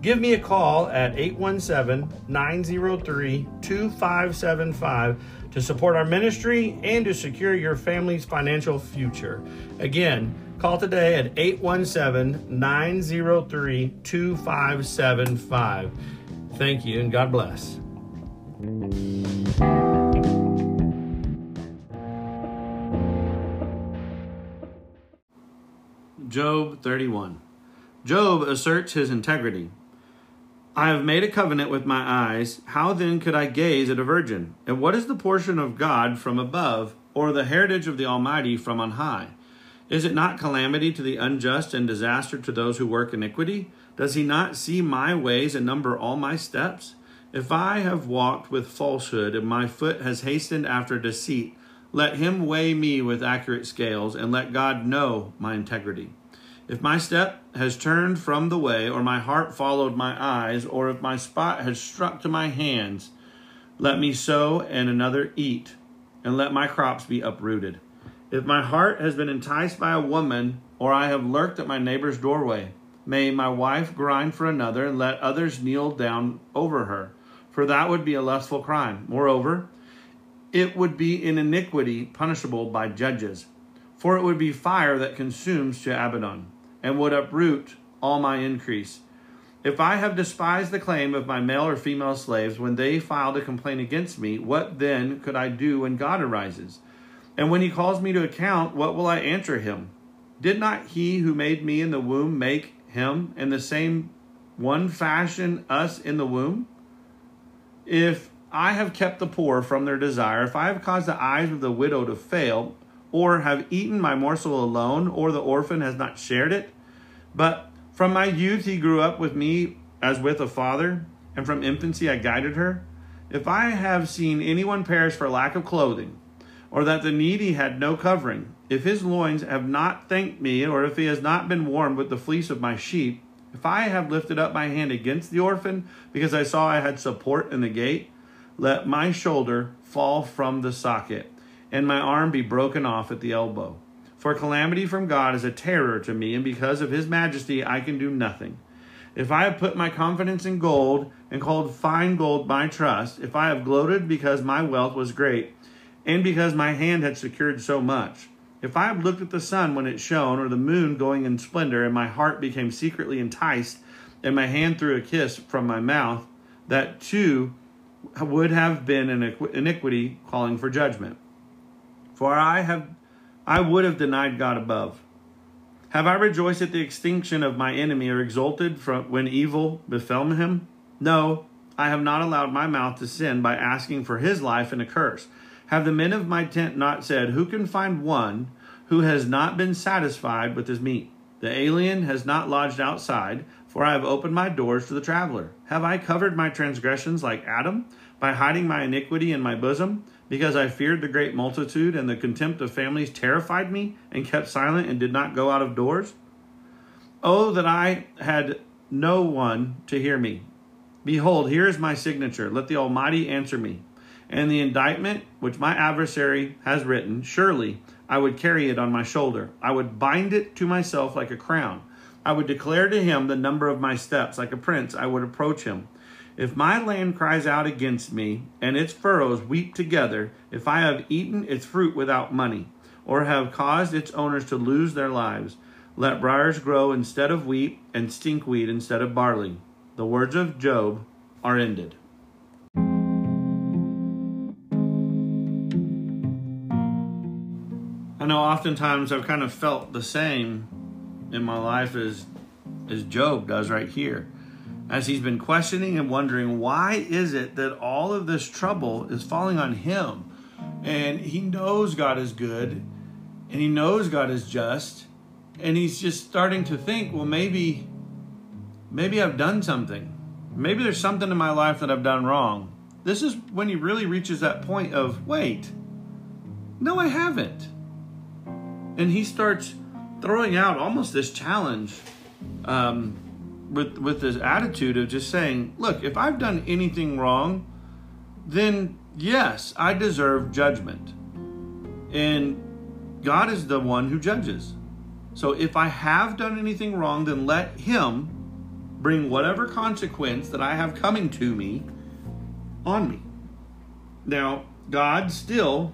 Give me a call at 817 903 2575 to support our ministry and to secure your family's financial future. Again, call today at 817 903 2575. Thank you and God bless. Job 31. Job asserts his integrity. I have made a covenant with my eyes. How then could I gaze at a virgin? And what is the portion of God from above, or the heritage of the Almighty from on high? Is it not calamity to the unjust and disaster to those who work iniquity? Does he not see my ways and number all my steps? If I have walked with falsehood and my foot has hastened after deceit, let him weigh me with accurate scales and let God know my integrity. If my step has turned from the way, or my heart followed my eyes, or if my spot has struck to my hands, let me sow and another eat, and let my crops be uprooted. If my heart has been enticed by a woman, or I have lurked at my neighbor's doorway, may my wife grind for another, and let others kneel down over her, for that would be a lustful crime. Moreover, it would be an iniquity punishable by judges, for it would be fire that consumes to Abaddon and would uproot all my increase. If I have despised the claim of my male or female slaves when they filed a complaint against me, what then could I do when God arises? And when he calls me to account, what will I answer him? Did not he who made me in the womb make him in the same one fashion us in the womb? If I have kept the poor from their desire, if I have caused the eyes of the widow to fail, or have eaten my morsel alone, or the orphan has not shared it. But from my youth he grew up with me as with a father, and from infancy I guided her. If I have seen anyone perish for lack of clothing, or that the needy had no covering, if his loins have not thanked me, or if he has not been warmed with the fleece of my sheep, if I have lifted up my hand against the orphan, because I saw I had support in the gate, let my shoulder fall from the socket and my arm be broken off at the elbow. For calamity from God is a terror to me, and because of his majesty I can do nothing. If I have put my confidence in gold and called fine gold my trust, if I have gloated because my wealth was great, and because my hand had secured so much, if I have looked at the sun when it shone, or the moon going in splendor, and my heart became secretly enticed, and my hand threw a kiss from my mouth, that too would have been an iniquity calling for judgment. For I have I would have denied God above. Have I rejoiced at the extinction of my enemy or exulted from when evil befell him? No, I have not allowed my mouth to sin by asking for his life in a curse. Have the men of my tent not said, Who can find one who has not been satisfied with his meat? The alien has not lodged outside, for I have opened my doors to the traveler. Have I covered my transgressions like Adam? by hiding my iniquity in my bosom? Because I feared the great multitude, and the contempt of families terrified me, and kept silent and did not go out of doors? Oh, that I had no one to hear me. Behold, here is my signature. Let the Almighty answer me. And the indictment which my adversary has written, surely I would carry it on my shoulder. I would bind it to myself like a crown. I would declare to him the number of my steps. Like a prince, I would approach him. If my land cries out against me, and its furrows weep together, if I have eaten its fruit without money, or have caused its owners to lose their lives, let briars grow instead of wheat, and stinkweed instead of barley. The words of Job are ended. I know oftentimes I've kind of felt the same in my life as as Job does right here. As he's been questioning and wondering why is it that all of this trouble is falling on him? And he knows God is good and he knows God is just and he's just starting to think, well maybe maybe I've done something. Maybe there's something in my life that I've done wrong. This is when he really reaches that point of, wait, no, I haven't. And he starts throwing out almost this challenge um, with, with this attitude of just saying, look, if I've done anything wrong, then yes, I deserve judgment. And God is the one who judges. So if I have done anything wrong, then let Him bring whatever consequence that I have coming to me on me. Now, God still,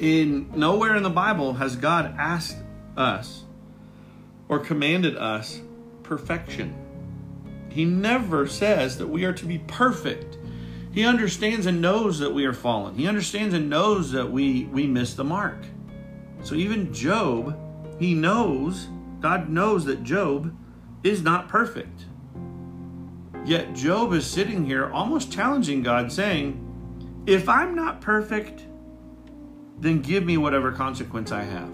in nowhere in the Bible has God asked us or commanded us perfection. He never says that we are to be perfect. He understands and knows that we are fallen. He understands and knows that we, we miss the mark. So even Job, he knows, God knows that Job is not perfect. Yet Job is sitting here almost challenging God, saying, If I'm not perfect, then give me whatever consequence I have.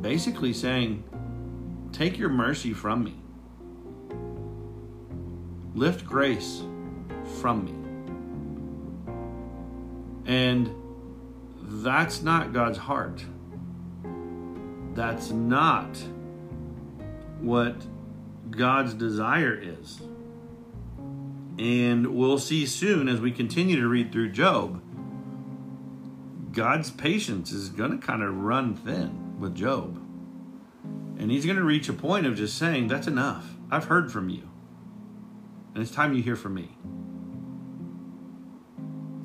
Basically saying, Take your mercy from me, lift grace from me. And that's not God's heart. That's not what God's desire is. And we'll see soon as we continue to read through Job, God's patience is going to kind of run thin with Job. And he's going to reach a point of just saying, That's enough. I've heard from you. And it's time you hear from me.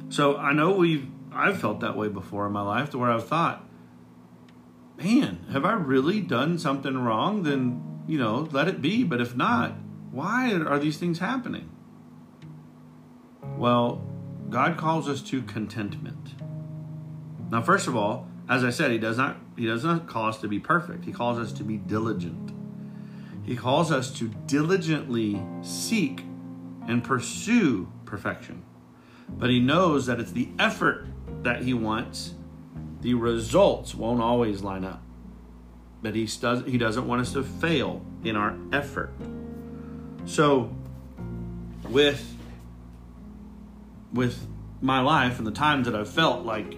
So I know we've I've felt that way before in my life to where I've thought, man, have I really done something wrong? Then you know, let it be. But if not, why are these things happening? Well, God calls us to contentment. Now, first of all, as I said, He does not He does not call us to be perfect. He calls us to be diligent. He calls us to diligently seek and pursue perfection. But He knows that it's the effort that He wants. The results won't always line up but he does he doesn't want us to fail in our effort. So with with my life and the times that I've felt like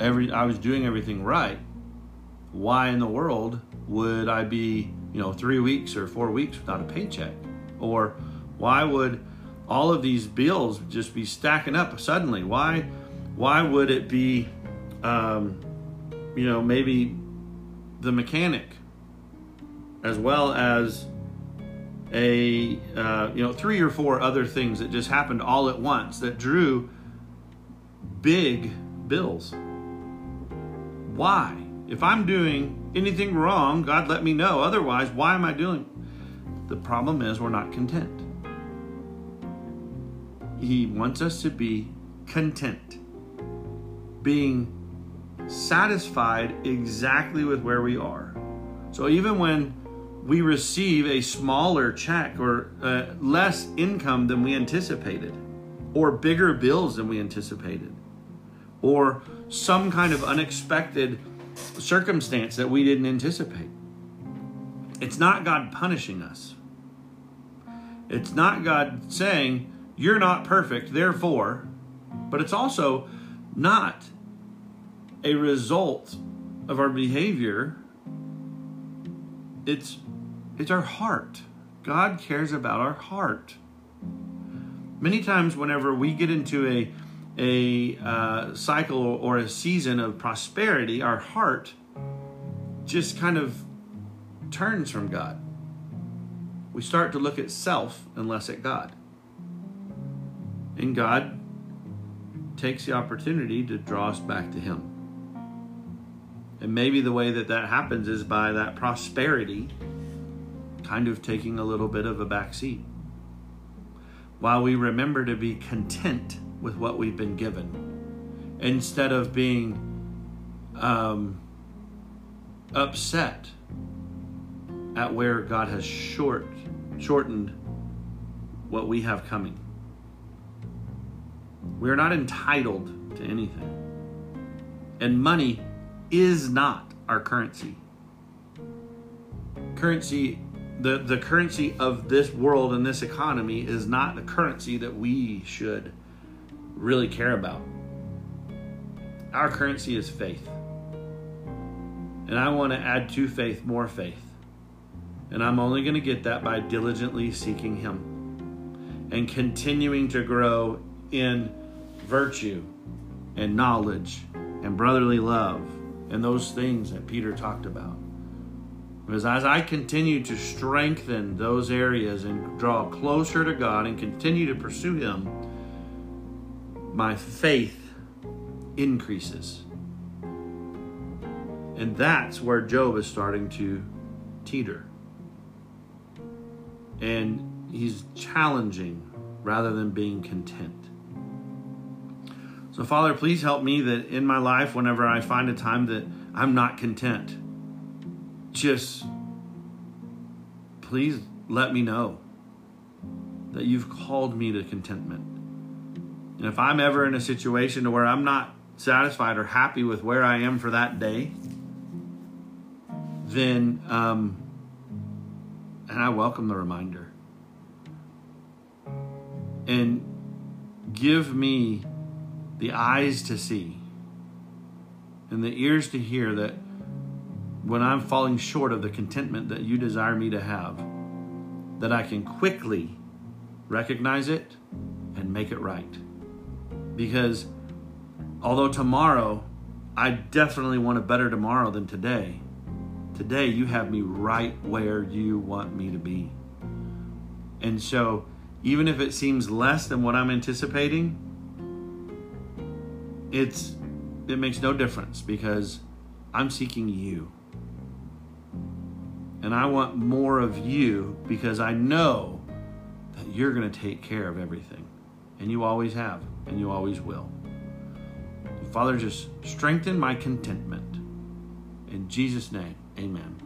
every I was doing everything right, why in the world would I be, you know, 3 weeks or 4 weeks without a paycheck? Or why would all of these bills just be stacking up suddenly? Why why would it be um, you know, maybe the mechanic, as well as a uh, you know three or four other things that just happened all at once that drew big bills. Why? If I'm doing anything wrong, God let me know. Otherwise, why am I doing? The problem is we're not content. He wants us to be content, being satisfied exactly with where we are. So even when we receive a smaller check or uh, less income than we anticipated, or bigger bills than we anticipated, or some kind of unexpected circumstance that we didn't anticipate. It's not God punishing us. It's not God saying, You're not perfect, therefore, but it's also not a result of our behavior. It's it's our heart. God cares about our heart. Many times, whenever we get into a a uh, cycle or a season of prosperity, our heart just kind of turns from God. We start to look at self and less at God. And God takes the opportunity to draw us back to Him. And maybe the way that that happens is by that prosperity kind of taking a little bit of a back seat. While we remember to be content with what we've been given, instead of being um, upset at where God has short, shortened what we have coming. We are not entitled to anything. And money is not our currency. Currency the, the currency of this world and this economy is not the currency that we should really care about. Our currency is faith. And I want to add to faith more faith. And I'm only going to get that by diligently seeking Him and continuing to grow in virtue and knowledge and brotherly love and those things that Peter talked about. Because as I continue to strengthen those areas and draw closer to God and continue to pursue Him, my faith increases. And that's where Job is starting to teeter. And he's challenging rather than being content. So, Father, please help me that in my life, whenever I find a time that I'm not content, just please let me know that you've called me to contentment. And if I'm ever in a situation to where I'm not satisfied or happy with where I am for that day, then, um, and I welcome the reminder. And give me the eyes to see and the ears to hear that when I'm falling short of the contentment that you desire me to have, that I can quickly recognize it and make it right. Because although tomorrow, I definitely want a better tomorrow than today, today you have me right where you want me to be. And so, even if it seems less than what I'm anticipating, it's it makes no difference because I'm seeking you. And I want more of you because I know that you're going to take care of everything. And you always have, and you always will. Father, just strengthen my contentment. In Jesus' name, amen.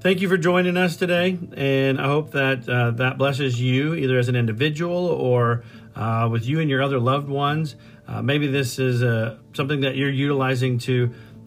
Thank you for joining us today, and I hope that uh, that blesses you either as an individual or uh, with you and your other loved ones. Uh, maybe this is uh, something that you're utilizing to